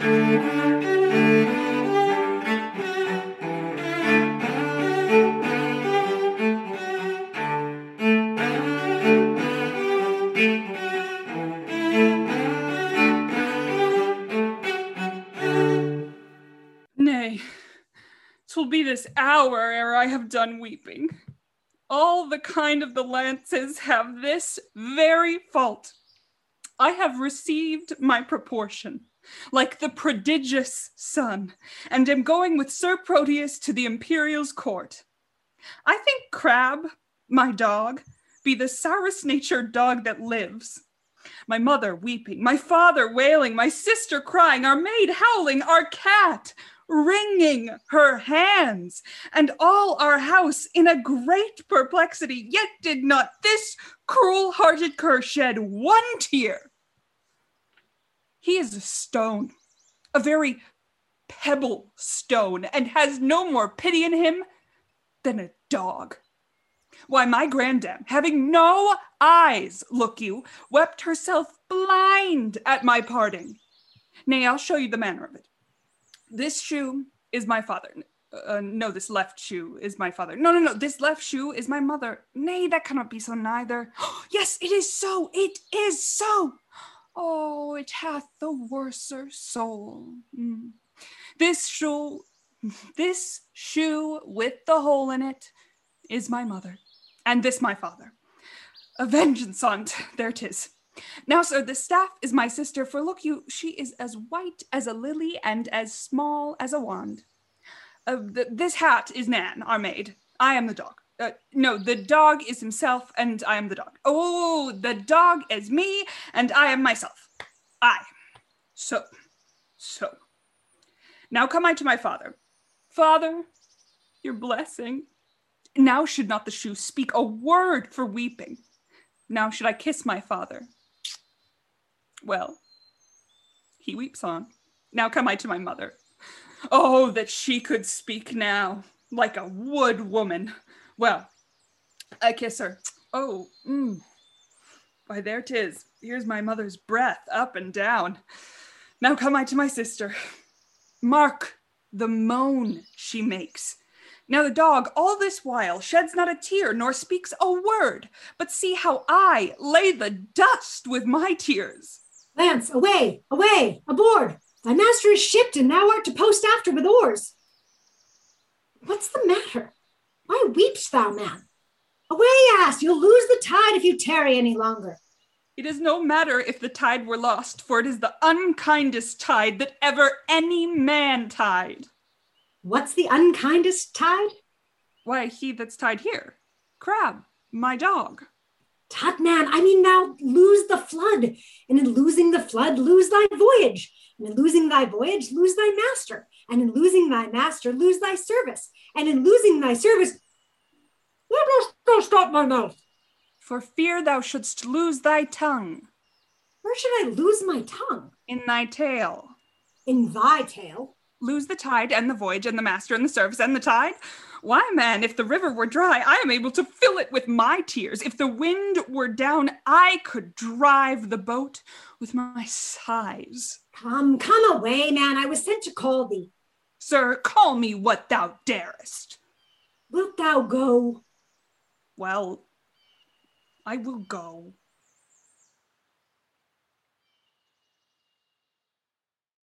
Nay, twill be this hour ere I have done weeping. All the kind of the lances have this very fault. I have received my proportion, like the prodigious son, and am going with Sir Proteus to the Imperial's court. I think Crab, my dog, be the sourest natured dog that lives. My mother weeping, my father wailing, my sister crying, our maid howling, our cat wringing her hands, and all our house in a great perplexity. Yet did not this cruel hearted cur shed one tear. He is a stone, a very pebble stone, and has no more pity in him than a dog. Why, my grandam, having no eyes, look you, wept herself blind at my parting. Nay, I'll show you the manner of it. This shoe is my father. Uh, no, this left shoe is my father. No, no, no, this left shoe is my mother. Nay, that cannot be so neither. yes, it is so, it is so. Oh, it hath the worser soul. Mm. This shoe, this shoe with the hole in it is my mother, and this my father. A vengeance on't, there 'tis. Now, sir, the staff is my sister, for look you, she is as white as a lily and as small as a wand. Uh, th- this hat is Nan, our maid. I am the dog. Uh, no, the dog is himself, and I am the dog. Oh, the dog is me, and I am myself. I. So, so. Now come I to my father. Father, your blessing. Now should not the shoe speak a word for weeping. Now should I kiss my father. Well, he weeps on. Now come I to my mother. Oh, that she could speak now, like a wood woman. Well, I kiss her. Oh, mm. Why, there 'tis. Here's my mother's breath up and down. Now come I to my sister. Mark the moan she makes. Now the dog, all this while, sheds not a tear, nor speaks a word, but see how I lay the dust with my tears. Lance, away, away, aboard! Thy master is shipped, and thou art to post after with oars. What's the matter? Why weepst thou, man? Away, ass! You'll lose the tide if you tarry any longer. It is no matter if the tide were lost, for it is the unkindest tide that ever any man tied. What's the unkindest tide? Why, he that's tied here. Crab, my dog. Tut, man, I mean, now lose the flood, and in losing the flood, lose thy voyage, and in losing thy voyage, lose thy master, and in losing thy master, lose thy service, and in losing thy service, why dost thou stop my mouth? For fear thou shouldst lose thy tongue. Where should I lose my tongue? In thy tail. In thy tail? Lose the tide and the voyage and the master and the service and the tide? Why, man, if the river were dry, I am able to fill it with my tears. If the wind were down, I could drive the boat with my sighs. Come, come away, man. I was sent to call thee. Sir, call me what thou darest. Wilt thou go? Well, I will go.